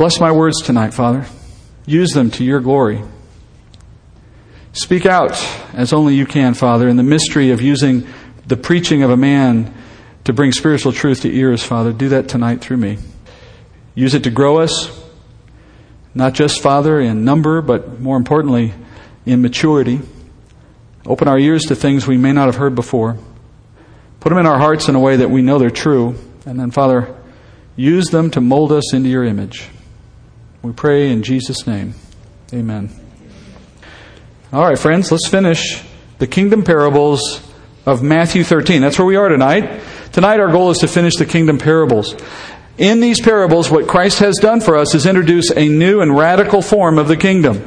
Bless my words tonight, Father. Use them to your glory. Speak out as only you can, Father, in the mystery of using the preaching of a man to bring spiritual truth to ears, Father. Do that tonight through me. Use it to grow us, not just, Father, in number, but more importantly, in maturity. Open our ears to things we may not have heard before. Put them in our hearts in a way that we know they're true. And then, Father, use them to mold us into your image. We pray in Jesus' name. Amen. All right, friends, let's finish the kingdom parables of Matthew 13. That's where we are tonight. Tonight, our goal is to finish the kingdom parables. In these parables, what Christ has done for us is introduce a new and radical form of the kingdom,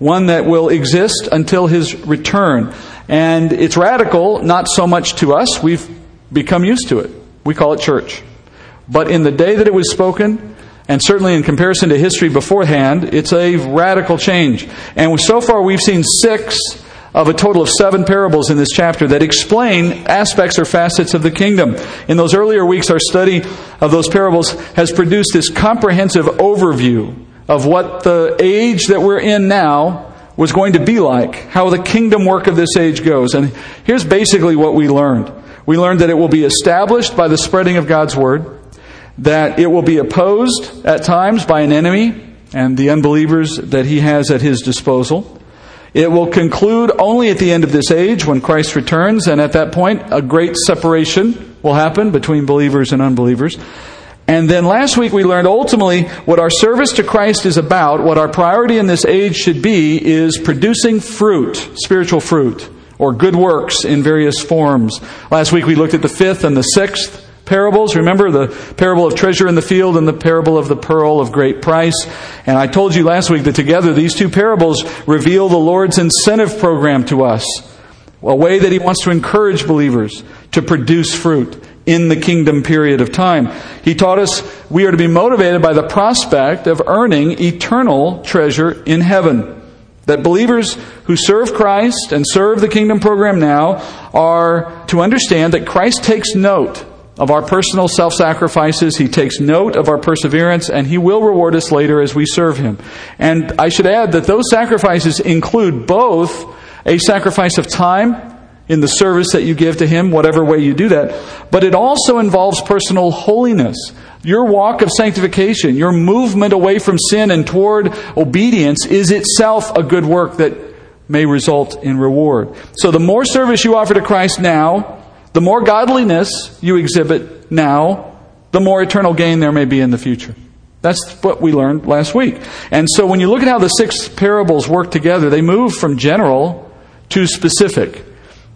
one that will exist until his return. And it's radical, not so much to us. We've become used to it. We call it church. But in the day that it was spoken, and certainly in comparison to history beforehand, it's a radical change. And so far, we've seen six of a total of seven parables in this chapter that explain aspects or facets of the kingdom. In those earlier weeks, our study of those parables has produced this comprehensive overview of what the age that we're in now was going to be like, how the kingdom work of this age goes. And here's basically what we learned. We learned that it will be established by the spreading of God's word, that it will be opposed at times by an enemy and the unbelievers that he has at his disposal. It will conclude only at the end of this age when Christ returns, and at that point, a great separation will happen between believers and unbelievers. And then last week we learned ultimately what our service to Christ is about, what our priority in this age should be, is producing fruit, spiritual fruit, or good works in various forms. Last week we looked at the fifth and the sixth parables. Remember the parable of treasure in the field and the parable of the pearl of great price. And I told you last week that together these two parables reveal the Lord's incentive program to us. A way that He wants to encourage believers to produce fruit in the kingdom period of time. He taught us we are to be motivated by the prospect of earning eternal treasure in heaven. That believers who serve Christ and serve the kingdom program now are to understand that Christ takes note of our personal self sacrifices. He takes note of our perseverance, and He will reward us later as we serve Him. And I should add that those sacrifices include both a sacrifice of time in the service that you give to Him, whatever way you do that, but it also involves personal holiness. Your walk of sanctification, your movement away from sin and toward obedience is itself a good work that may result in reward. So the more service you offer to Christ now, the more godliness you exhibit now, the more eternal gain there may be in the future. That's what we learned last week. And so when you look at how the six parables work together, they move from general to specific.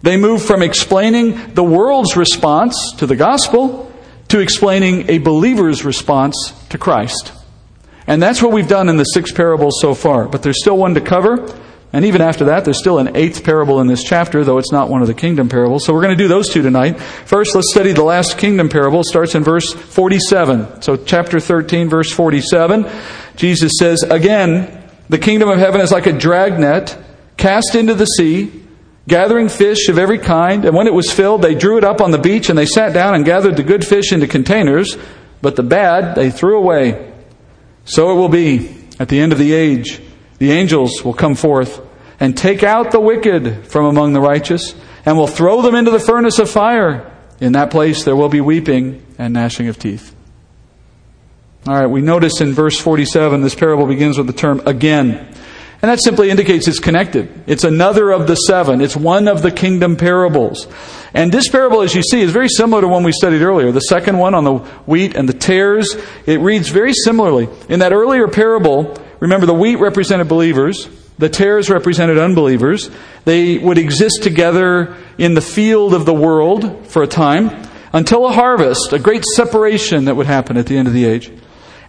They move from explaining the world's response to the gospel to explaining a believer's response to Christ. And that's what we've done in the six parables so far. But there's still one to cover. And even after that, there's still an eighth parable in this chapter, though it's not one of the kingdom parables. So we're going to do those two tonight. First, let's study the last kingdom parable. It starts in verse 47. So chapter 13, verse 47. Jesus says, Again, the kingdom of heaven is like a dragnet cast into the sea, gathering fish of every kind. And when it was filled, they drew it up on the beach, and they sat down and gathered the good fish into containers, but the bad they threw away. So it will be at the end of the age. The angels will come forth and take out the wicked from among the righteous and will throw them into the furnace of fire. In that place there will be weeping and gnashing of teeth. All right, we notice in verse 47 this parable begins with the term again. And that simply indicates it's connected. It's another of the seven. It's one of the kingdom parables. And this parable, as you see, is very similar to one we studied earlier. The second one on the wheat and the tares. It reads very similarly. In that earlier parable, Remember, the wheat represented believers, the tares represented unbelievers. They would exist together in the field of the world for a time until a harvest, a great separation that would happen at the end of the age.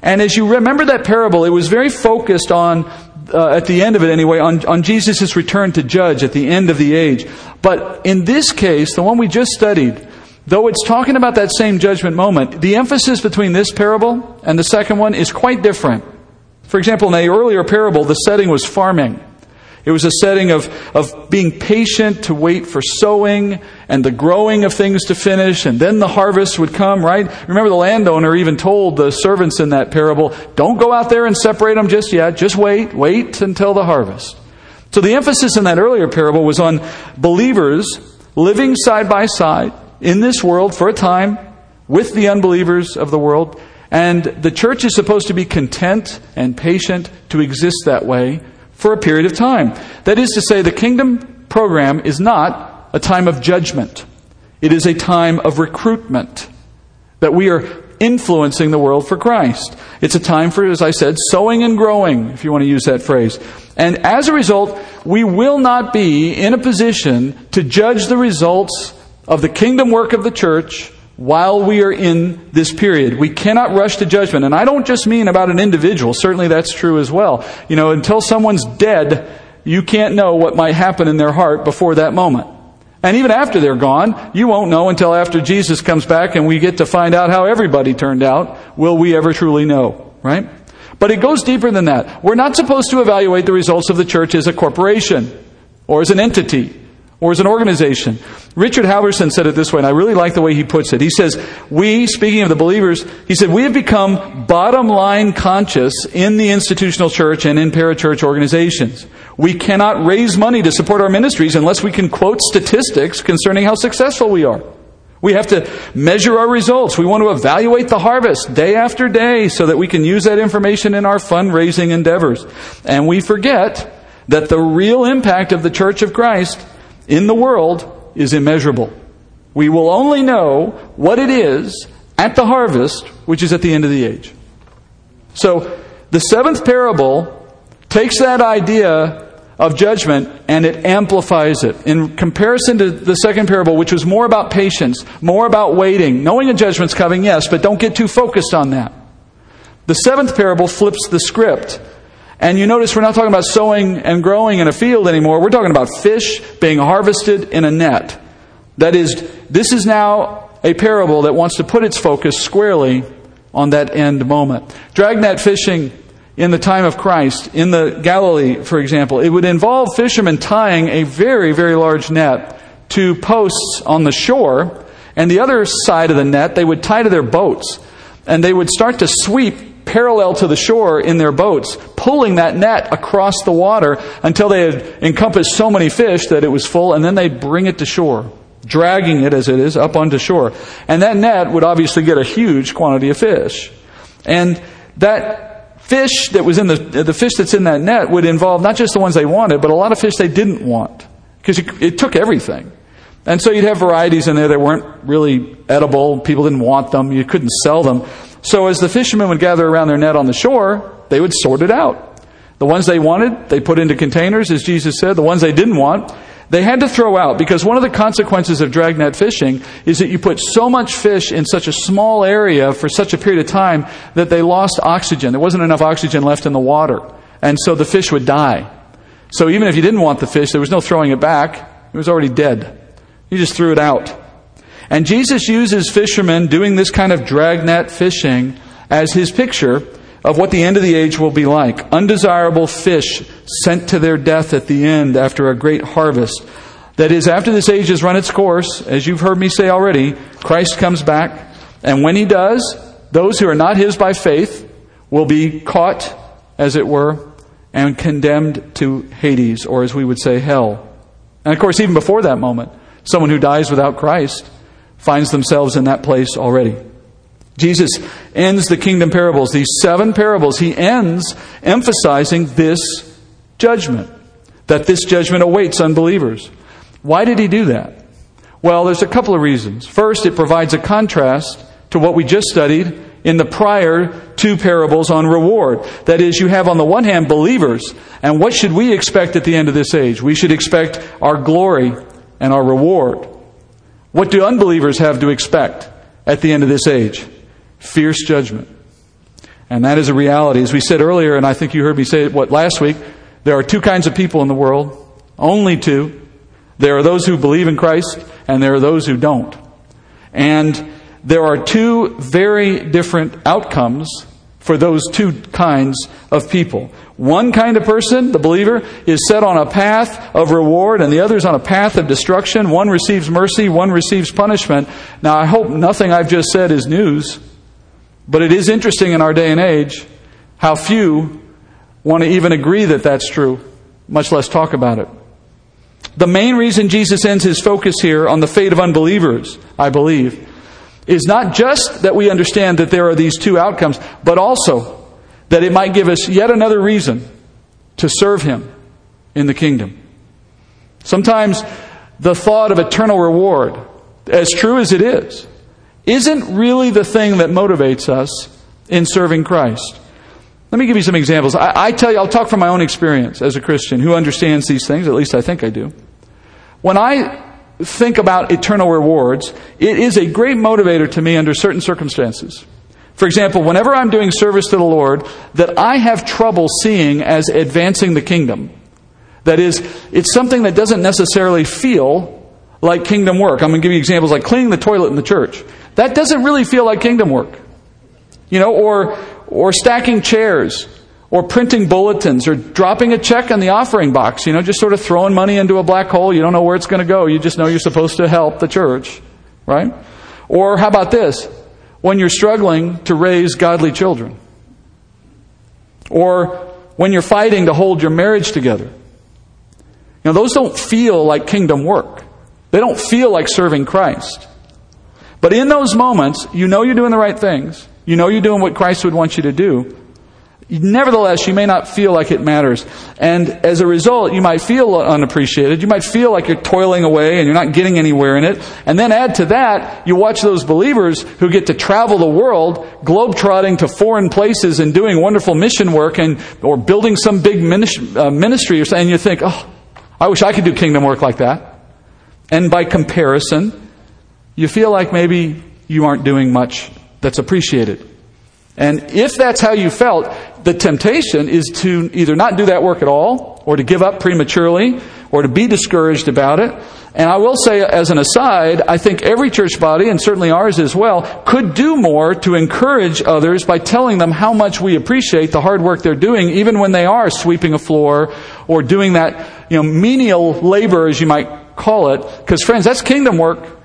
And as you remember that parable, it was very focused on, uh, at the end of it anyway, on, on Jesus' return to judge at the end of the age. But in this case, the one we just studied, though it's talking about that same judgment moment, the emphasis between this parable and the second one is quite different. For example, in the earlier parable, the setting was farming. It was a setting of, of being patient to wait for sowing and the growing of things to finish, and then the harvest would come, right? Remember, the landowner even told the servants in that parable, don't go out there and separate them just yet. Just wait. Wait until the harvest. So the emphasis in that earlier parable was on believers living side by side in this world for a time with the unbelievers of the world. And the church is supposed to be content and patient to exist that way for a period of time. That is to say, the kingdom program is not a time of judgment, it is a time of recruitment. That we are influencing the world for Christ. It's a time for, as I said, sowing and growing, if you want to use that phrase. And as a result, we will not be in a position to judge the results of the kingdom work of the church while we are in this period. We cannot rush to judgment. And I don't just mean about an individual. Certainly that's true as well. You know, until someone's dead, you can't know what might happen in their heart before that moment. And even after they're gone, you won't know until after Jesus comes back and we get to find out how everybody turned out. Will we ever truly know? Right? But it goes deeper than that. We're not supposed to evaluate the results of the church as a corporation or as an entity or as an organization. Richard Halverson said it this way, and I really like the way he puts it. He says, We, speaking of the believers, he said, we have become bottom line conscious in the institutional church and in parachurch organizations. We cannot raise money to support our ministries unless we can quote statistics concerning how successful we are. We have to measure our results. We want to evaluate the harvest day after day so that we can use that information in our fundraising endeavors. And we forget that the real impact of the Church of Christ in the world is immeasurable. We will only know what it is at the harvest, which is at the end of the age. So, the seventh parable takes that idea of judgment and it amplifies it. In comparison to the second parable, which was more about patience, more about waiting, knowing a judgment's coming, yes, but don't get too focused on that. The seventh parable flips the script and you notice we're not talking about sowing and growing in a field anymore. We're talking about fish being harvested in a net. That is, this is now a parable that wants to put its focus squarely on that end moment. Dragnet fishing in the time of Christ, in the Galilee, for example, it would involve fishermen tying a very, very large net to posts on the shore, and the other side of the net they would tie to their boats, and they would start to sweep parallel to the shore in their boats, pulling that net across the water until they had encompassed so many fish that it was full, and then they'd bring it to shore, dragging it as it is up onto shore. And that net would obviously get a huge quantity of fish. And that fish that was in the, the fish that's in that net would involve not just the ones they wanted, but a lot of fish they didn't want. Because it, it took everything. And so you'd have varieties in there that weren't really edible. People didn't want them. You couldn't sell them. So as the fishermen would gather around their net on the shore, they would sort it out. The ones they wanted, they put into containers, as Jesus said. The ones they didn't want, they had to throw out because one of the consequences of dragnet fishing is that you put so much fish in such a small area for such a period of time that they lost oxygen. There wasn't enough oxygen left in the water. And so the fish would die. So even if you didn't want the fish, there was no throwing it back. It was already dead. You just threw it out. And Jesus uses fishermen doing this kind of dragnet fishing as his picture of what the end of the age will be like. Undesirable fish sent to their death at the end after a great harvest. That is, after this age has run its course, as you've heard me say already, Christ comes back. And when he does, those who are not his by faith will be caught, as it were, and condemned to Hades, or as we would say, hell. And of course, even before that moment, someone who dies without Christ finds themselves in that place already. Jesus ends the kingdom parables, these seven parables, he ends emphasizing this judgment, that this judgment awaits unbelievers. Why did he do that? Well, there's a couple of reasons. First, it provides a contrast to what we just studied in the prior two parables on reward. That is, you have on the one hand believers, and what should we expect at the end of this age? We should expect our glory and our reward. What do unbelievers have to expect at the end of this age? Fierce judgment. And that is a reality. As we said earlier, and I think you heard me say it what last week, there are two kinds of people in the world. Only two. There are those who believe in Christ, and there are those who don't. And there are two very different outcomes for those two kinds of people. One kind of person, the believer, is set on a path of reward and the other is on a path of destruction. One receives mercy, one receives punishment. Now, I hope nothing I've just said is news, but it is interesting in our day and age how few want to even agree that that's true, much less talk about it. The main reason Jesus ends his focus here on the fate of unbelievers, I believe, is not just that we understand that there are these two outcomes, but also that it might give us yet another reason to serve Him in the kingdom. Sometimes the thought of eternal reward, as true as it is, isn't really the thing that motivates us in serving Christ. Let me give you some examples. I, I, tell you, I'll talk from my own experience as a Christian who understands these things, at least I think I do. When I think about eternal rewards, it is a great motivator to me under certain circumstances. For example, whenever I'm doing service to the Lord that I have trouble seeing as advancing the kingdom, that is, it's something that doesn't necessarily feel like kingdom work. I'm going to give you examples like cleaning the toilet in the church. That doesn't really feel like kingdom work. You know, or, or stacking chairs or printing bulletins or dropping a check in the offering box, you know, just sort of throwing money into a black hole. You don't know where it's going to go. You just know you're supposed to help the church, right? Or how about this? When you're struggling to raise godly children. Or when you're fighting to hold your marriage together. Now, those don't feel like kingdom work. They don't feel like serving Christ. But in those moments, you know you're doing the right things. You know you're doing what Christ would want you to do. Nevertheless, you may not feel like it matters. And as a result, you might feel unappreciated. You might feel like you're toiling away and you're not getting anywhere in it. And then add to that, you watch those believers who get to travel the world, globetrotting to foreign places and doing wonderful mission work and, or building some big uh, ministry or something. And you think, oh, I wish I could do kingdom work like that. And by comparison, you feel like maybe you aren't doing much that's appreciated. And if that's how you felt, the temptation is to either not do that work at all, or to give up prematurely, or to be discouraged about it. And I will say, as an aside, I think every church body, and certainly ours as well, could do more to encourage others by telling them how much we appreciate the hard work they're doing, even when they are sweeping a floor or doing that, you know, menial labor, as you might call it. Because, friends, that's kingdom work.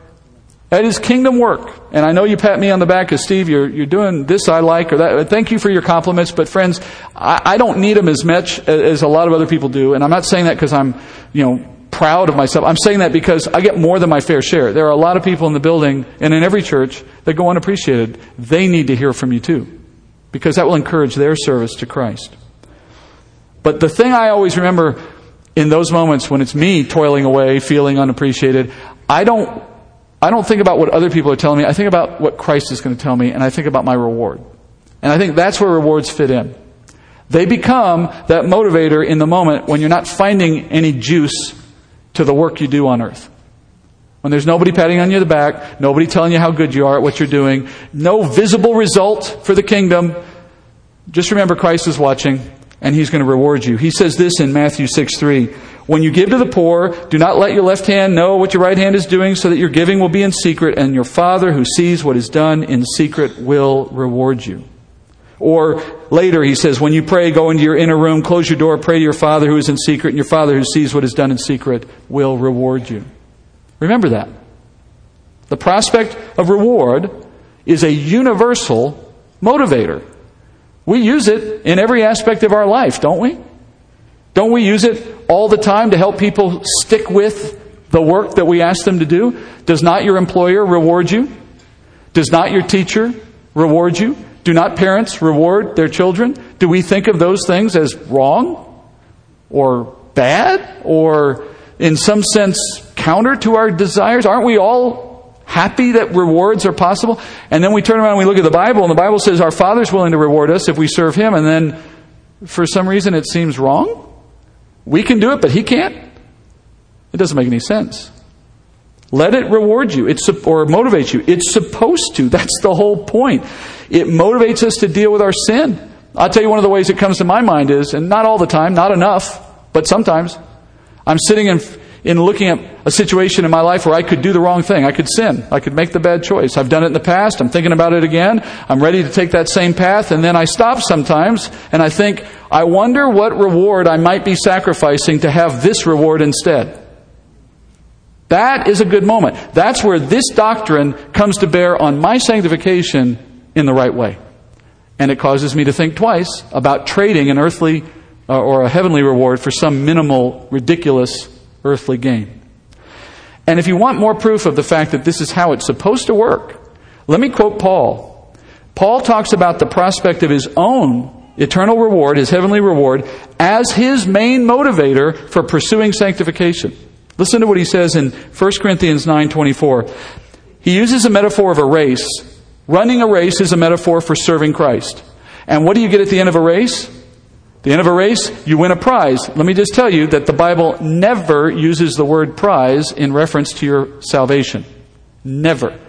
That is kingdom work. And I know you pat me on the back as Steve, you're, you're doing this I like, or that. Thank you for your compliments, but friends, I, I don't need them as much as a lot of other people do. And I'm not saying that because I'm, you know, proud of myself. I'm saying that because I get more than my fair share. There are a lot of people in the building and in every church that go unappreciated. They need to hear from you too, because that will encourage their service to Christ. But the thing I always remember in those moments when it's me toiling away, feeling unappreciated, I don't I don't think about what other people are telling me. I think about what Christ is going to tell me, and I think about my reward. And I think that's where rewards fit in. They become that motivator in the moment when you're not finding any juice to the work you do on earth. When there's nobody patting on you the back, nobody telling you how good you are at what you're doing, no visible result for the kingdom, just remember Christ is watching and he's going to reward you. He says this in Matthew 6 3. When you give to the poor, do not let your left hand know what your right hand is doing, so that your giving will be in secret, and your Father who sees what is done in secret will reward you. Or later, he says, when you pray, go into your inner room, close your door, pray to your Father who is in secret, and your Father who sees what is done in secret will reward you. Remember that. The prospect of reward is a universal motivator. We use it in every aspect of our life, don't we? Don't we use it all the time to help people stick with the work that we ask them to do? Does not your employer reward you? Does not your teacher reward you? Do not parents reward their children? Do we think of those things as wrong or bad or in some sense counter to our desires? Aren't we all happy that rewards are possible? And then we turn around and we look at the Bible and the Bible says our Father's willing to reward us if we serve Him and then for some reason it seems wrong? We can do it, but he can't? It doesn't make any sense. Let it reward you it's, or motivate you. It's supposed to. That's the whole point. It motivates us to deal with our sin. I'll tell you one of the ways it comes to my mind is, and not all the time, not enough, but sometimes, I'm sitting in, in looking at a situation in my life where I could do the wrong thing. I could sin. I could make the bad choice. I've done it in the past. I'm thinking about it again. I'm ready to take that same path. And then I stop sometimes and I think, I wonder what reward I might be sacrificing to have this reward instead. That is a good moment. That's where this doctrine comes to bear on my sanctification in the right way. And it causes me to think twice about trading an earthly uh, or a heavenly reward for some minimal, ridiculous earthly gain. And if you want more proof of the fact that this is how it's supposed to work, let me quote Paul. Paul talks about the prospect of his own eternal reward, his heavenly reward, as his main motivator for pursuing sanctification. Listen to what he says in 1 Corinthians 9:24. He uses a metaphor of a race. Running a race is a metaphor for serving Christ. And what do you get at the end of a race? The end of a race, you win a prize. Let me just tell you that the Bible never uses the word prize in reference to your salvation. Never.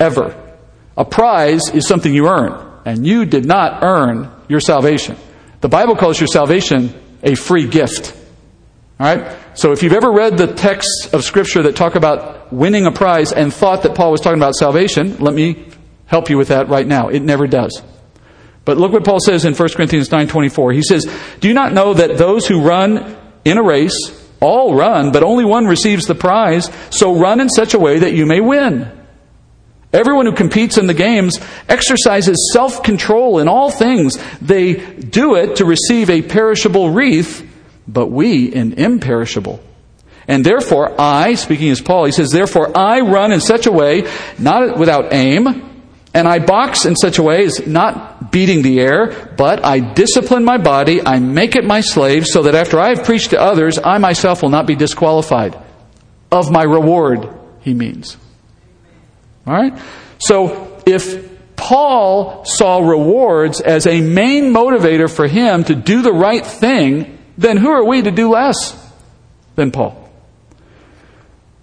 Ever. A prize is something you earn, and you did not earn your salvation. The Bible calls your salvation a free gift. All right? So if you've ever read the texts of Scripture that talk about winning a prize and thought that Paul was talking about salvation, let me help you with that right now. It never does. But look what Paul says in 1 Corinthians 9:24. He says, "Do you not know that those who run in a race all run, but only one receives the prize? So run in such a way that you may win." Everyone who competes in the games exercises self-control in all things. They do it to receive a perishable wreath, but we an imperishable. And therefore I, speaking as Paul, he says, therefore I run in such a way, not without aim, and I box in such a way as not beating the air, but I discipline my body, I make it my slave, so that after I have preached to others, I myself will not be disqualified. Of my reward, he means. Alright? So, if Paul saw rewards as a main motivator for him to do the right thing, then who are we to do less than Paul?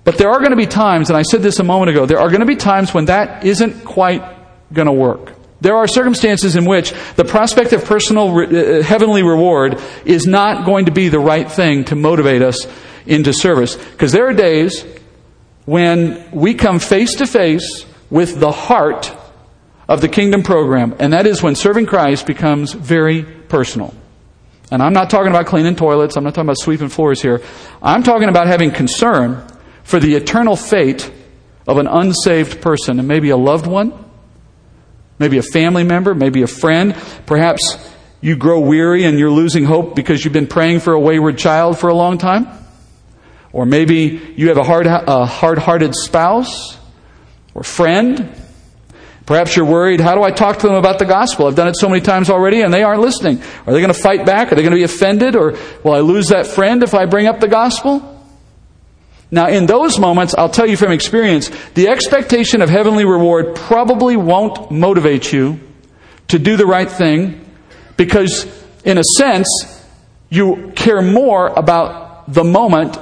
But there are going to be times, and I said this a moment ago, there are going to be times when that isn't quite going to work. There are circumstances in which the prospect of personal re- uh, heavenly reward is not going to be the right thing to motivate us into service. Because there are days when we come face to face with the heart of the kingdom program, and that is when serving Christ becomes very personal. And I'm not talking about cleaning toilets, I'm not talking about sweeping floors here. I'm talking about having concern for the eternal fate of an unsaved person and maybe a loved one maybe a family member, maybe a friend. Perhaps you grow weary and you're losing hope because you've been praying for a wayward child for a long time. Or maybe you have a hard, a hard-hearted spouse or friend. Perhaps you're worried, how do I talk to them about the gospel? I've done it so many times already and they aren't listening. Are they going to fight back? Are they going to be offended? Or will I lose that friend if I bring up the gospel? Now, in those moments, I'll tell you from experience, the expectation of heavenly reward probably won't motivate you to do the right thing because, in a sense, you care more about the moment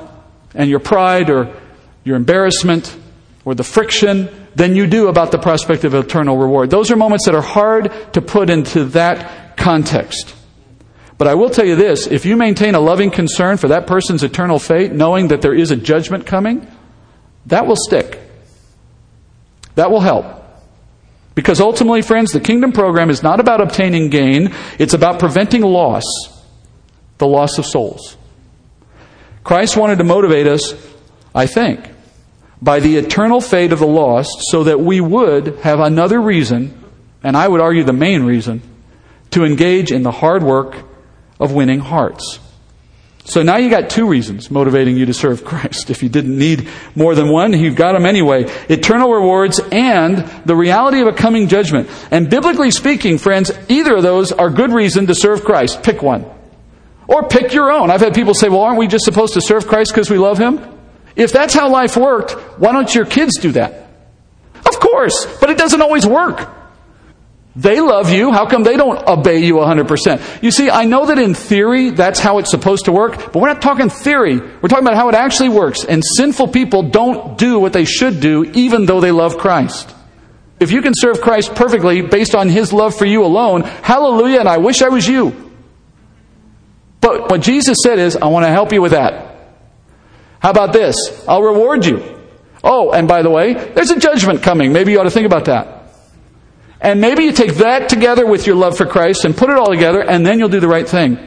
and your pride or your embarrassment or the friction than you do about the prospect of eternal reward. Those are moments that are hard to put into that context. But I will tell you this if you maintain a loving concern for that person's eternal fate, knowing that there is a judgment coming, that will stick. That will help. Because ultimately, friends, the kingdom program is not about obtaining gain, it's about preventing loss, the loss of souls. Christ wanted to motivate us, I think, by the eternal fate of the lost so that we would have another reason, and I would argue the main reason, to engage in the hard work of winning hearts. So now you got two reasons motivating you to serve Christ. If you didn't need more than one, you've got them anyway. Eternal rewards and the reality of a coming judgment. And biblically speaking, friends, either of those are good reason to serve Christ. Pick one. Or pick your own. I've had people say, well, aren't we just supposed to serve Christ because we love Him? If that's how life worked, why don't your kids do that? Of course, but it doesn't always work. They love you. How come they don't obey you 100%? You see, I know that in theory that's how it's supposed to work, but we're not talking theory. We're talking about how it actually works. And sinful people don't do what they should do even though they love Christ. If you can serve Christ perfectly based on His love for you alone, hallelujah, and I wish I was you. But what Jesus said is, I want to help you with that. How about this? I'll reward you. Oh, and by the way, there's a judgment coming. Maybe you ought to think about that. And maybe you take that together with your love for Christ and put it all together, and then you'll do the right thing.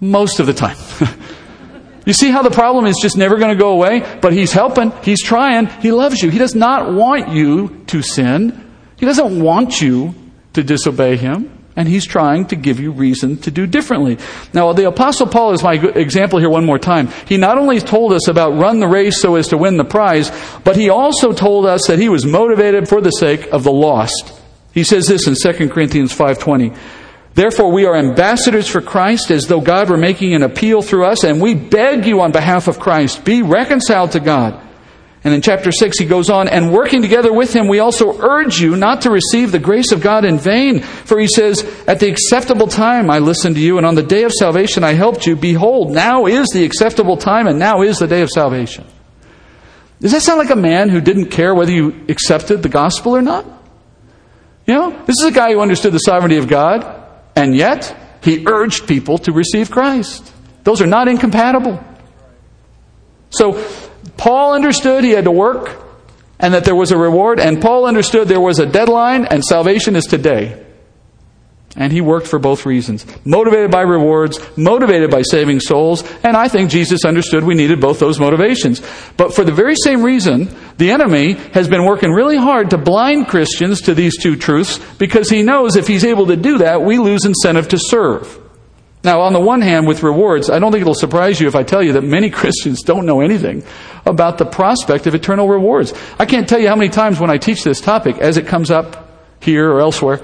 Most of the time. you see how the problem is just never going to go away? But He's helping, He's trying, He loves you. He does not want you to sin, He doesn't want you to disobey Him. And he's trying to give you reason to do differently. Now, the Apostle Paul is my example here one more time. He not only told us about run the race so as to win the prize, but he also told us that he was motivated for the sake of the lost. He says this in 2 Corinthians 5:20. Therefore we are ambassadors for Christ as though God were making an appeal through us and we beg you on behalf of Christ be reconciled to God. And in chapter 6 he goes on and working together with him we also urge you not to receive the grace of God in vain for he says at the acceptable time I listened to you and on the day of salvation I helped you behold now is the acceptable time and now is the day of salvation. Does that sound like a man who didn't care whether you accepted the gospel or not? You know, this is a guy who understood the sovereignty of God, and yet he urged people to receive Christ. Those are not incompatible. So, Paul understood he had to work and that there was a reward, and Paul understood there was a deadline, and salvation is today. And he worked for both reasons. Motivated by rewards, motivated by saving souls, and I think Jesus understood we needed both those motivations. But for the very same reason, the enemy has been working really hard to blind Christians to these two truths because he knows if he's able to do that, we lose incentive to serve. Now, on the one hand, with rewards, I don't think it'll surprise you if I tell you that many Christians don't know anything about the prospect of eternal rewards. I can't tell you how many times when I teach this topic, as it comes up here or elsewhere,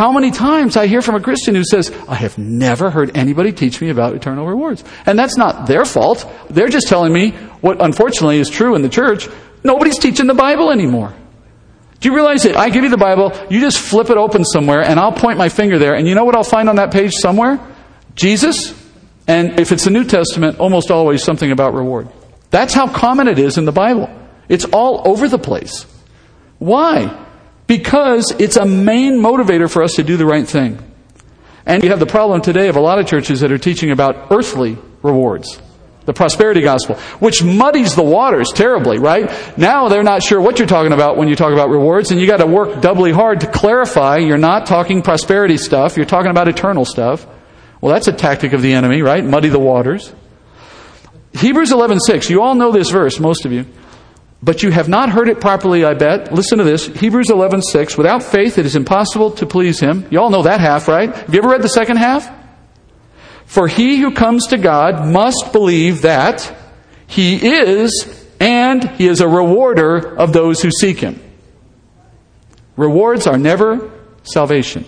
how many times I hear from a Christian who says, I have never heard anybody teach me about eternal rewards. And that's not their fault. They're just telling me what unfortunately is true in the church. Nobody's teaching the Bible anymore. Do you realize that I give you the Bible, you just flip it open somewhere, and I'll point my finger there, and you know what I'll find on that page somewhere? Jesus, and if it's the New Testament, almost always something about reward. That's how common it is in the Bible. It's all over the place. Why? Because it's a main motivator for us to do the right thing. And you have the problem today of a lot of churches that are teaching about earthly rewards. The prosperity gospel, which muddies the waters terribly, right? Now they're not sure what you're talking about when you talk about rewards, and you got to work doubly hard to clarify you're not talking prosperity stuff, you're talking about eternal stuff. Well, that's a tactic of the enemy, right? Muddy the waters. Hebrews 11:6. You all know this verse, most of you. But you have not heard it properly, I bet. Listen to this. Hebrews 11:6. Without faith it is impossible to please him. You all know that half, right? Have you ever read the second half? For he who comes to God must believe that he is and he is a rewarder of those who seek him. Rewards are never salvation.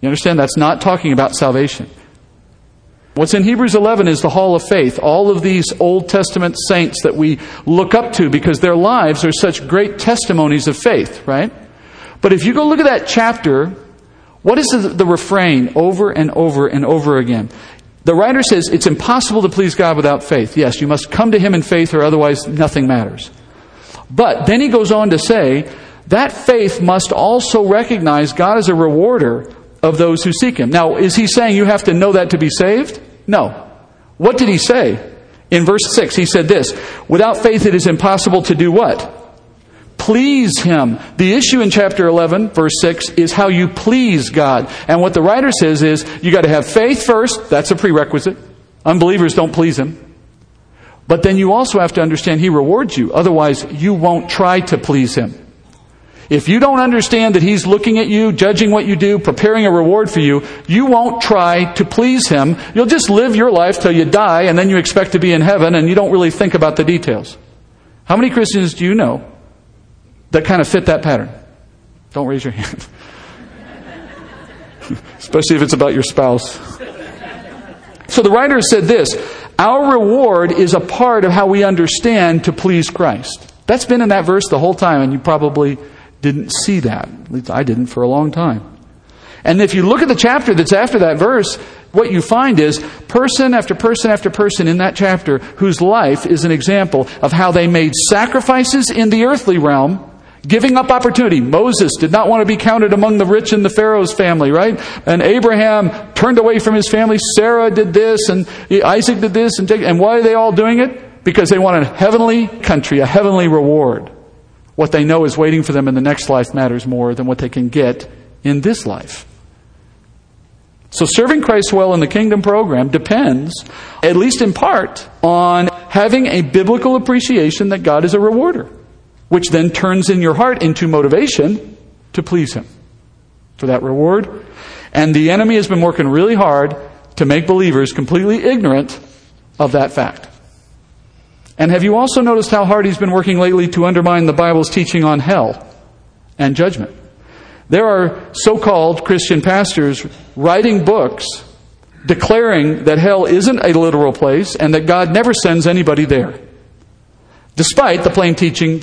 You understand? That's not talking about salvation. What's in Hebrews 11 is the hall of faith. All of these Old Testament saints that we look up to because their lives are such great testimonies of faith, right? But if you go look at that chapter, what is the, the refrain over and over and over again? The writer says it's impossible to please God without faith. Yes, you must come to Him in faith or otherwise nothing matters. But then he goes on to say that faith must also recognize God as a rewarder of those who seek Him. Now, is he saying you have to know that to be saved? No. What did he say? In verse 6, he said this Without faith, it is impossible to do what? Please Him. The issue in chapter 11, verse 6, is how you please God. And what the writer says is you got to have faith first. That's a prerequisite. Unbelievers don't please Him. But then you also have to understand He rewards you. Otherwise, you won't try to please Him. If you don't understand that He's looking at you, judging what you do, preparing a reward for you, you won't try to please Him. You'll just live your life till you die and then you expect to be in heaven and you don't really think about the details. How many Christians do you know that kind of fit that pattern? Don't raise your hand. Especially if it's about your spouse. So the writer said this Our reward is a part of how we understand to please Christ. That's been in that verse the whole time, and you probably didn't see that. At least I didn't for a long time. And if you look at the chapter that's after that verse, what you find is person after person after person in that chapter whose life is an example of how they made sacrifices in the earthly realm, giving up opportunity. Moses did not want to be counted among the rich in the Pharaoh's family, right? And Abraham turned away from his family. Sarah did this, and Isaac did this, and, and why are they all doing it? because they want a heavenly country, a heavenly reward. What they know is waiting for them in the next life matters more than what they can get in this life. So serving Christ well in the kingdom program depends, at least in part, on having a biblical appreciation that God is a rewarder, which then turns in your heart into motivation to please Him for that reward. And the enemy has been working really hard to make believers completely ignorant of that fact. And have you also noticed how hard he's been working lately to undermine the Bible's teaching on hell and judgment? There are so called Christian pastors writing books declaring that hell isn't a literal place and that God never sends anybody there, despite the plain teaching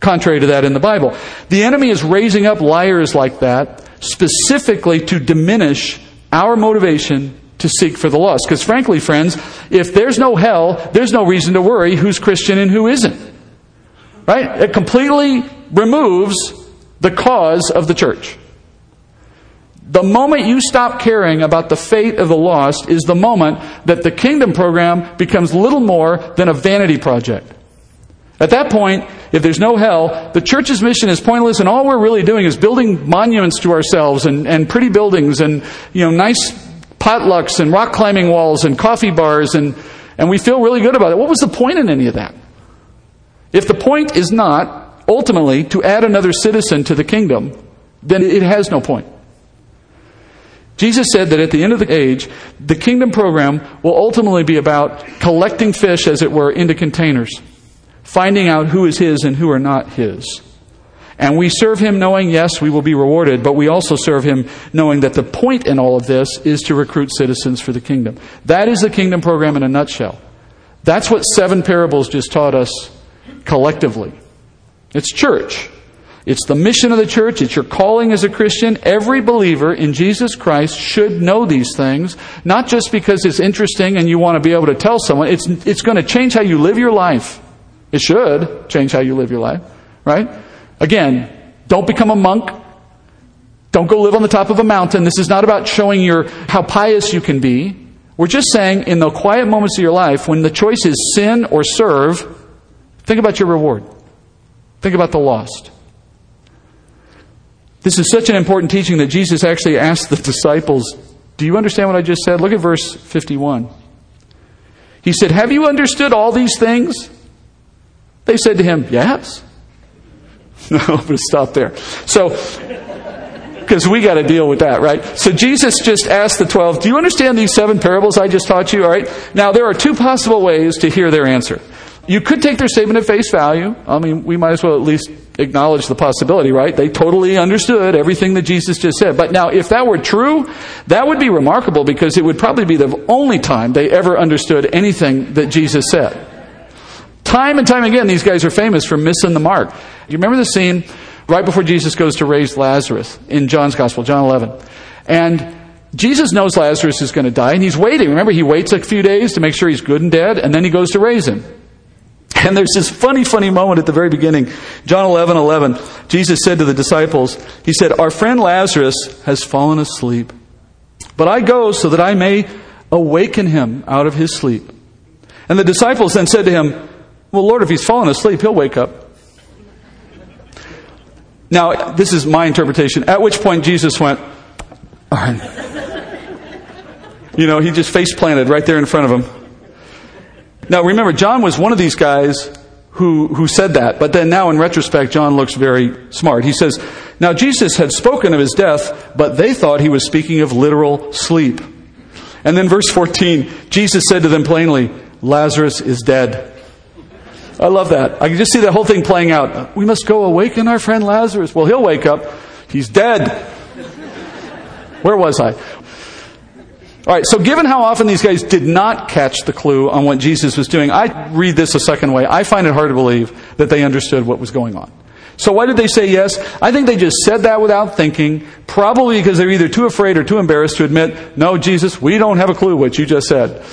contrary to that in the Bible. The enemy is raising up liars like that specifically to diminish our motivation to seek for the lost. Because frankly, friends, if there's no hell, there's no reason to worry who's Christian and who isn't. Right? It completely removes the cause of the church. The moment you stop caring about the fate of the lost is the moment that the kingdom program becomes little more than a vanity project. At that point, if there's no hell, the church's mission is pointless, and all we're really doing is building monuments to ourselves and, and pretty buildings and you know nice potlucks and rock climbing walls and coffee bars, and, and we feel really good about it. What was the point in any of that? If the point is not ultimately to add another citizen to the kingdom, then it has no point. Jesus said that at the end of the age, the kingdom program will ultimately be about collecting fish, as it were, into containers, finding out who is his and who are not his. And we serve him knowing, yes, we will be rewarded, but we also serve him knowing that the point in all of this is to recruit citizens for the kingdom. That is the kingdom program in a nutshell. That's what seven parables just taught us collectively. It's church. It's the mission of the church. It's your calling as a Christian. Every believer in Jesus Christ should know these things, not just because it's interesting and you want to be able to tell someone. It's, it's going to change how you live your life. It should change how you live your life, right? Again, don't become a monk. Don't go live on the top of a mountain. This is not about showing your how pious you can be. We're just saying in the quiet moments of your life, when the choice is sin or serve, think about your reward. Think about the lost. This is such an important teaching that Jesus actually asked the disciples, Do you understand what I just said? Look at verse 51. He said, Have you understood all these things? They said to him, Yes. No, but stop there. So, because we got to deal with that, right? So Jesus just asked the 12, Do you understand these seven parables I just taught you? All right. Now, there are two possible ways to hear their answer. You could take their statement at face value. I mean, we might as well at least acknowledge the possibility, right? They totally understood everything that Jesus just said. But now, if that were true, that would be remarkable because it would probably be the only time they ever understood anything that Jesus said. Time and time again, these guys are famous for missing the mark. You remember the scene right before Jesus goes to raise Lazarus in John's Gospel, John 11. And Jesus knows Lazarus is going to die, and he's waiting. Remember, he waits a few days to make sure he's good and dead, and then he goes to raise him. And there's this funny, funny moment at the very beginning. John 11, 11. Jesus said to the disciples, He said, Our friend Lazarus has fallen asleep, but I go so that I may awaken him out of his sleep. And the disciples then said to him, Well, Lord, if he's fallen asleep, he'll wake up. Now, this is my interpretation. At which point Jesus went, All right. You know, he just face planted right there in front of him. Now remember, John was one of these guys who, who said that, but then now in retrospect, John looks very smart. He says, Now Jesus had spoken of his death, but they thought he was speaking of literal sleep. And then verse 14, Jesus said to them plainly, Lazarus is dead. I love that. I can just see that whole thing playing out. We must go awaken our friend Lazarus. Well, he'll wake up. He's dead. Where was I? All right, so given how often these guys did not catch the clue on what Jesus was doing, I read this a second way. I find it hard to believe that they understood what was going on. So why did they say yes? I think they just said that without thinking, probably because they're either too afraid or too embarrassed to admit, no, Jesus, we don't have a clue what you just said.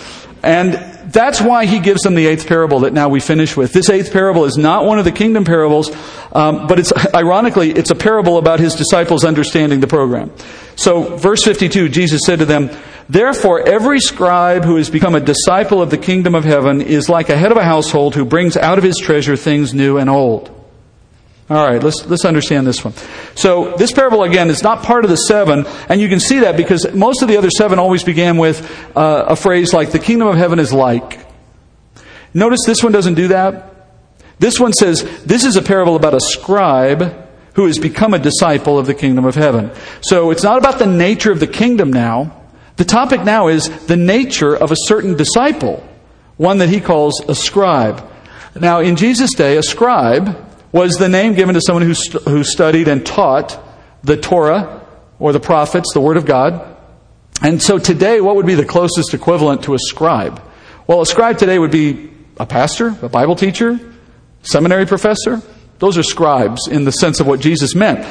And that's why he gives them the eighth parable that now we finish with. This eighth parable is not one of the kingdom parables, um, but it's ironically it's a parable about his disciples understanding the program. So, verse 52, Jesus said to them, Therefore, every scribe who has become a disciple of the kingdom of heaven is like a head of a household who brings out of his treasure things new and old. All right, let's, let's understand this one. So, this parable, again, is not part of the seven, and you can see that because most of the other seven always began with uh, a phrase like, the kingdom of heaven is like. Notice this one doesn't do that. This one says, this is a parable about a scribe who has become a disciple of the kingdom of heaven. So, it's not about the nature of the kingdom now. The topic now is the nature of a certain disciple, one that he calls a scribe. Now, in Jesus' day, a scribe was the name given to someone who, st- who studied and taught the Torah or the prophets, the Word of God. And so today, what would be the closest equivalent to a scribe? Well, a scribe today would be a pastor, a Bible teacher, seminary professor. Those are scribes in the sense of what Jesus meant.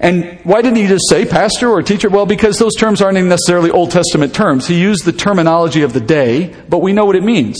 And why didn't he just say pastor or teacher? Well, because those terms aren't necessarily Old Testament terms. He used the terminology of the day, but we know what it means.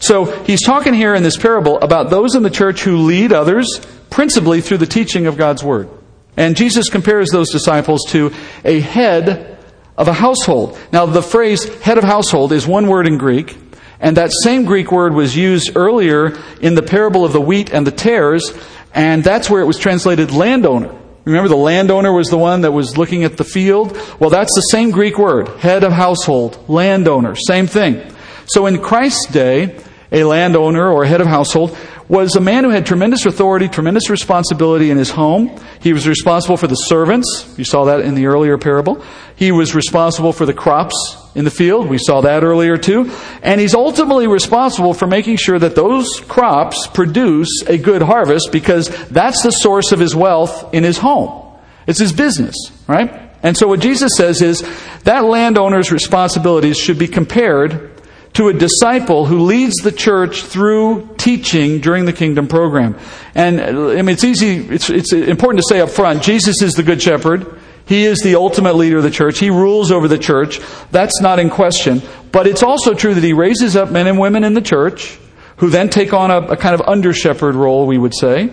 So he's talking here in this parable about those in the church who lead others, principally through the teaching of God's Word. And Jesus compares those disciples to a head of a household. Now, the phrase head of household is one word in Greek, and that same Greek word was used earlier in the parable of the wheat and the tares, and that's where it was translated landowner. Remember, the landowner was the one that was looking at the field? Well, that's the same Greek word, head of household, landowner, same thing. So in Christ's day, a landowner or head of household was a man who had tremendous authority, tremendous responsibility in his home. He was responsible for the servants. You saw that in the earlier parable. He was responsible for the crops in the field. We saw that earlier too. And he's ultimately responsible for making sure that those crops produce a good harvest because that's the source of his wealth in his home. It's his business, right? And so what Jesus says is that landowner's responsibilities should be compared to a disciple who leads the church through teaching during the kingdom program. And I mean, it's easy, it's, it's important to say up front, Jesus is the good shepherd. He is the ultimate leader of the church. He rules over the church. That's not in question. But it's also true that he raises up men and women in the church who then take on a, a kind of under shepherd role, we would say.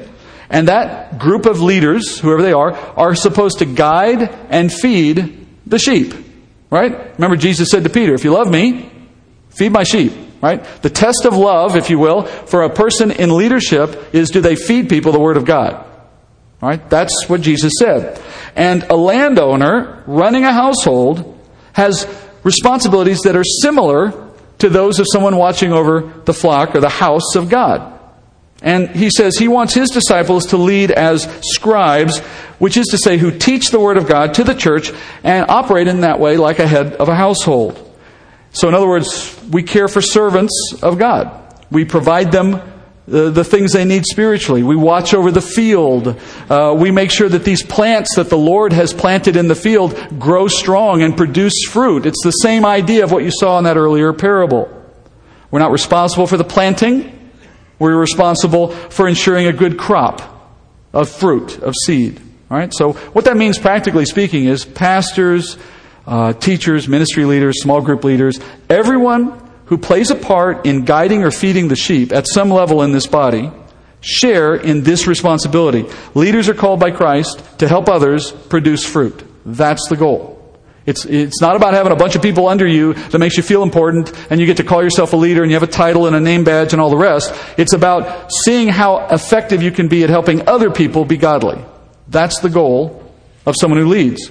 And that group of leaders, whoever they are, are supposed to guide and feed the sheep. Right? Remember, Jesus said to Peter, If you love me, Feed my sheep, right? The test of love, if you will, for a person in leadership is do they feed people the Word of God? Right? That's what Jesus said. And a landowner running a household has responsibilities that are similar to those of someone watching over the flock or the house of God. And he says he wants his disciples to lead as scribes, which is to say, who teach the Word of God to the church and operate in that way like a head of a household. So, in other words, we care for servants of God. We provide them the, the things they need spiritually. We watch over the field. Uh, we make sure that these plants that the Lord has planted in the field grow strong and produce fruit. It's the same idea of what you saw in that earlier parable. We're not responsible for the planting. We're responsible for ensuring a good crop of fruit, of seed. All right? So, what that means, practically speaking, is pastors, uh, teachers, ministry leaders, small group leaders, everyone who plays a part in guiding or feeding the sheep at some level in this body share in this responsibility. Leaders are called by Christ to help others produce fruit. That's the goal. It's, it's not about having a bunch of people under you that makes you feel important and you get to call yourself a leader and you have a title and a name badge and all the rest. It's about seeing how effective you can be at helping other people be godly. That's the goal of someone who leads.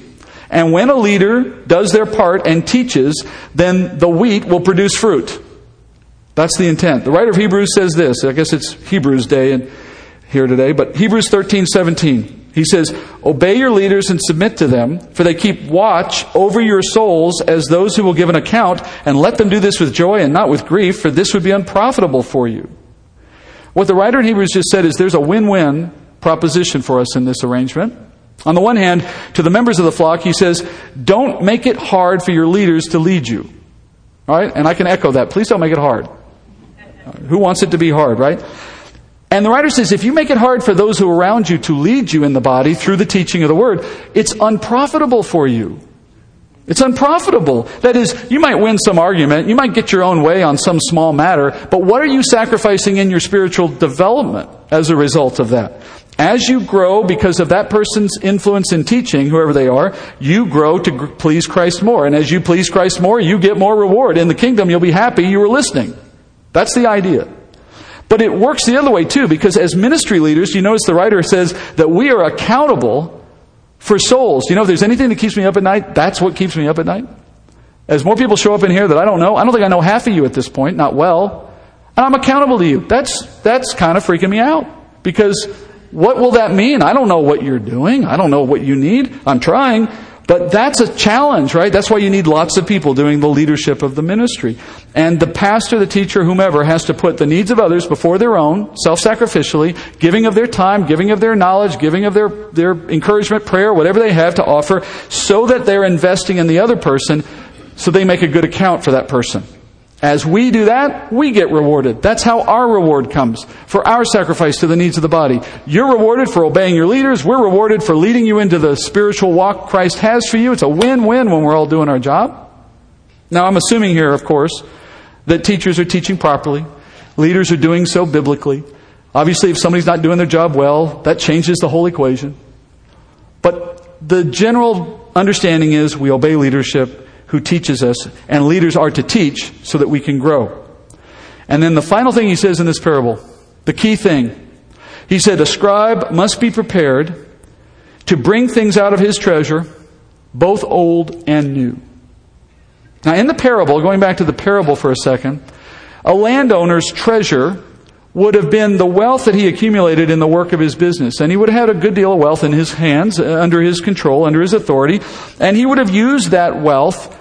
And when a leader does their part and teaches, then the wheat will produce fruit. That's the intent. The writer of Hebrews says this. I guess it's Hebrews day and here today, but Hebrews 13, 17. He says, Obey your leaders and submit to them, for they keep watch over your souls as those who will give an account, and let them do this with joy and not with grief, for this would be unprofitable for you. What the writer in Hebrews just said is there's a win win proposition for us in this arrangement. On the one hand, to the members of the flock, he says, Don't make it hard for your leaders to lead you. All right? And I can echo that. Please don't make it hard. Who wants it to be hard, right? And the writer says, if you make it hard for those who are around you to lead you in the body through the teaching of the word, it's unprofitable for you. It's unprofitable. That is, you might win some argument, you might get your own way on some small matter, but what are you sacrificing in your spiritual development as a result of that? As you grow because of that person's influence in teaching, whoever they are, you grow to please Christ more. And as you please Christ more, you get more reward. In the kingdom, you'll be happy you were listening. That's the idea. But it works the other way too, because as ministry leaders, you notice the writer says that we are accountable for souls. You know, if there's anything that keeps me up at night, that's what keeps me up at night. As more people show up in here that I don't know, I don't think I know half of you at this point, not well, and I'm accountable to you. That's, that's kind of freaking me out. Because what will that mean? I don't know what you're doing. I don't know what you need. I'm trying. But that's a challenge, right? That's why you need lots of people doing the leadership of the ministry. And the pastor, the teacher, whomever has to put the needs of others before their own, self-sacrificially, giving of their time, giving of their knowledge, giving of their, their encouragement, prayer, whatever they have to offer, so that they're investing in the other person, so they make a good account for that person. As we do that, we get rewarded. That's how our reward comes for our sacrifice to the needs of the body. You're rewarded for obeying your leaders. We're rewarded for leading you into the spiritual walk Christ has for you. It's a win-win when we're all doing our job. Now, I'm assuming here, of course, that teachers are teaching properly. Leaders are doing so biblically. Obviously, if somebody's not doing their job well, that changes the whole equation. But the general understanding is we obey leadership who teaches us, and leaders are to teach so that we can grow. And then the final thing he says in this parable, the key thing, he said, A scribe must be prepared to bring things out of his treasure, both old and new. Now, in the parable, going back to the parable for a second, a landowner's treasure would have been the wealth that he accumulated in the work of his business. And he would have had a good deal of wealth in his hands, uh, under his control, under his authority. And he would have used that wealth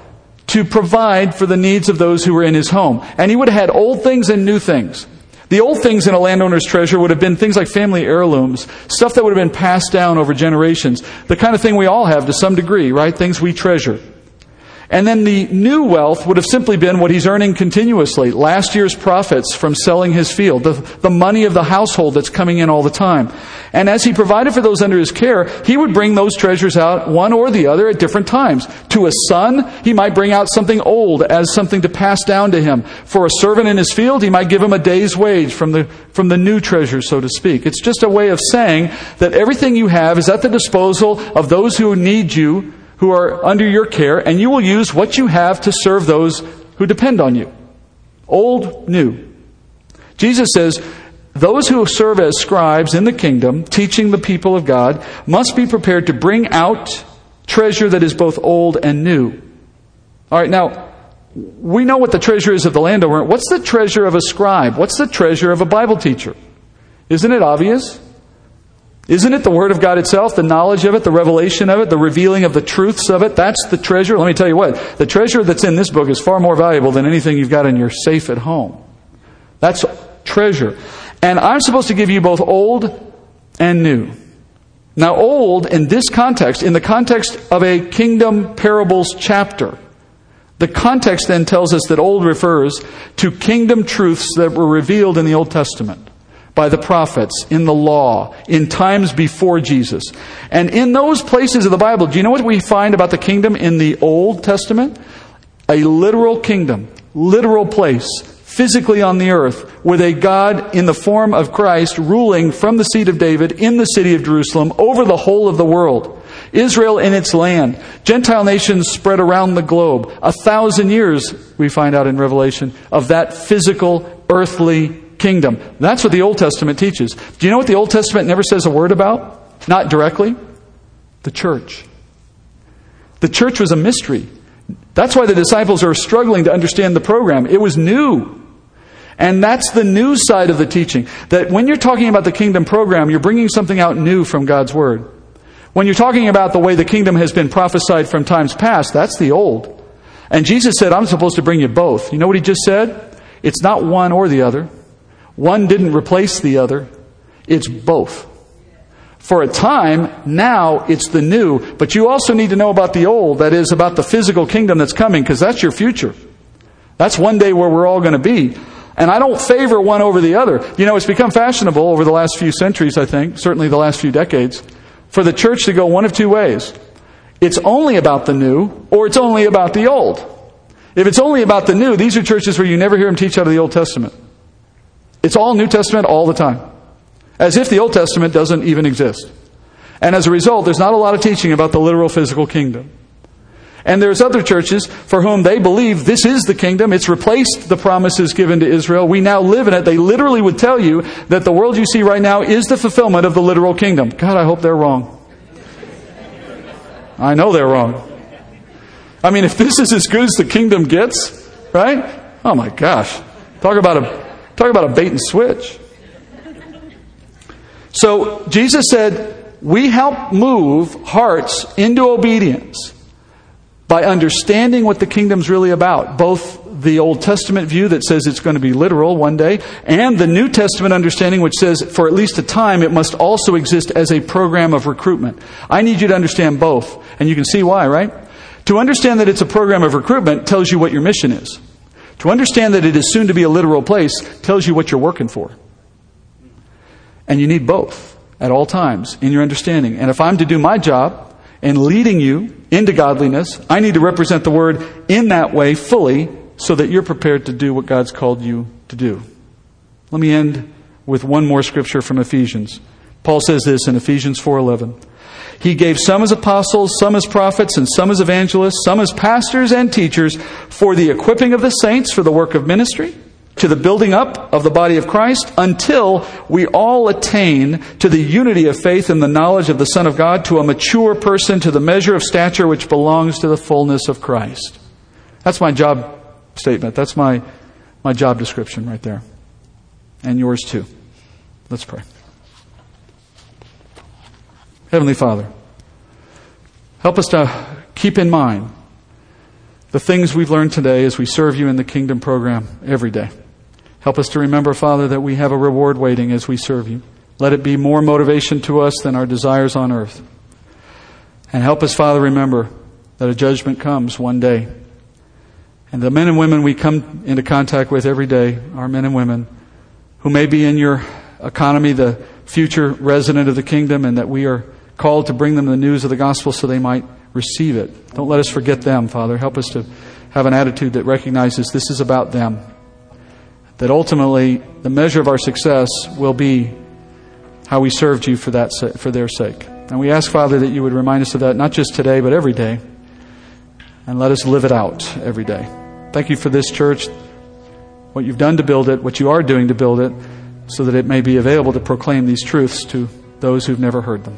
to provide for the needs of those who were in his home. And he would have had old things and new things. The old things in a landowner's treasure would have been things like family heirlooms, stuff that would have been passed down over generations, the kind of thing we all have to some degree, right? Things we treasure. And then the new wealth would have simply been what he's earning continuously. Last year's profits from selling his field, the, the money of the household that's coming in all the time. And as he provided for those under his care, he would bring those treasures out, one or the other, at different times. To a son, he might bring out something old as something to pass down to him. For a servant in his field, he might give him a day's wage from the, from the new treasure, so to speak. It's just a way of saying that everything you have is at the disposal of those who need you who are under your care, and you will use what you have to serve those who depend on you. Old, new. Jesus says, those who serve as scribes in the kingdom, teaching the people of God, must be prepared to bring out treasure that is both old and new. All right, now, we know what the treasure is of the landowner. What's the treasure of a scribe? What's the treasure of a Bible teacher? Isn't it obvious? Isn't it the Word of God itself, the knowledge of it, the revelation of it, the revealing of the truths of it? That's the treasure. Let me tell you what, the treasure that's in this book is far more valuable than anything you've got in your safe at home. That's treasure. And I'm supposed to give you both old and new. Now, old in this context, in the context of a kingdom parables chapter, the context then tells us that old refers to kingdom truths that were revealed in the Old Testament by the prophets, in the law, in times before Jesus. And in those places of the Bible, do you know what we find about the kingdom in the Old Testament? A literal kingdom, literal place, physically on the earth, with a God in the form of Christ ruling from the seat of David in the city of Jerusalem over the whole of the world. Israel in its land, Gentile nations spread around the globe. A thousand years, we find out in Revelation, of that physical, earthly kingdom. That's what the Old Testament teaches. Do you know what the Old Testament never says a word about? Not directly? The church. The church was a mystery. That's why the disciples are struggling to understand the program. It was new. And that's the new side of the teaching. That when you're talking about the kingdom program, you're bringing something out new from God's Word. When you're talking about the way the kingdom has been prophesied from times past, that's the old. And Jesus said, I'm supposed to bring you both. You know what he just said? It's not one or the other. One didn't replace the other. It's both. For a time, now it's the new, but you also need to know about the old, that is, about the physical kingdom that's coming, because that's your future. That's one day where we're all going to be. And I don't favor one over the other. You know, it's become fashionable over the last few centuries, I think, certainly the last few decades, for the church to go one of two ways. It's only about the new, or it's only about the old. If it's only about the new, these are churches where you never hear them teach out of the Old Testament. It's all New Testament all the time. as if the Old Testament doesn't even exist. And as a result, there's not a lot of teaching about the literal physical kingdom. And there's other churches for whom they believe this is the kingdom. It's replaced the promises given to Israel. We now live in it. They literally would tell you that the world you see right now is the fulfillment of the literal kingdom. God, I hope they're wrong. I know they're wrong. I mean, if this is as good as the kingdom gets, right? Oh my gosh. Talk about a, talk about a bait and switch. So Jesus said, we help move hearts into obedience by understanding what the kingdom's really about, both the Old Testament view that says it's going to be literal one day, and the New Testament understanding which says for at least a time it must also exist as a program of recruitment. I need you to understand both, and you can see why, right? To understand that it's a program of recruitment tells you what your mission is. To understand that it is soon to be a literal place tells you what you're working for. And you need both at all times in your understanding. And if I'm to do my job, in leading you into godliness, I need to represent the word in that way fully so that you're prepared to do what God's called you to do. Let me end with one more scripture from Ephesians. Paul says this in Ephesians 4:11. He gave some as apostles, some as prophets, and some as evangelists, some as pastors and teachers for the equipping of the saints for the work of ministry to the building up of the body of Christ until we all attain to the unity of faith and the knowledge of the Son of God, to a mature person, to the measure of stature which belongs to the fullness of Christ. That's my job statement. That's my, my job description right there. And yours too. Let's pray. Heavenly Father, help us to keep in mind the things we've learned today as we serve you in the kingdom program every day. Help us to remember, Father, that we have a reward waiting as we serve you. Let it be more motivation to us than our desires on earth. And help us, Father, remember that a judgment comes one day. And the men and women we come into contact with every day are men and women who may be in your economy, the future resident of the kingdom, and that we are called to bring them the news of the gospel so they might receive it. Don't let us forget them, Father. Help us to have an attitude that recognizes this is about them that ultimately the measure of our success will be how we served you for, that, for their sake. And we ask, Father, that you would remind us of that not just today, but every day. And let us live it out every day. Thank you for this church, what you've done to build it, what you are doing to build it, so that it may be available to proclaim these truths to those who've never heard them.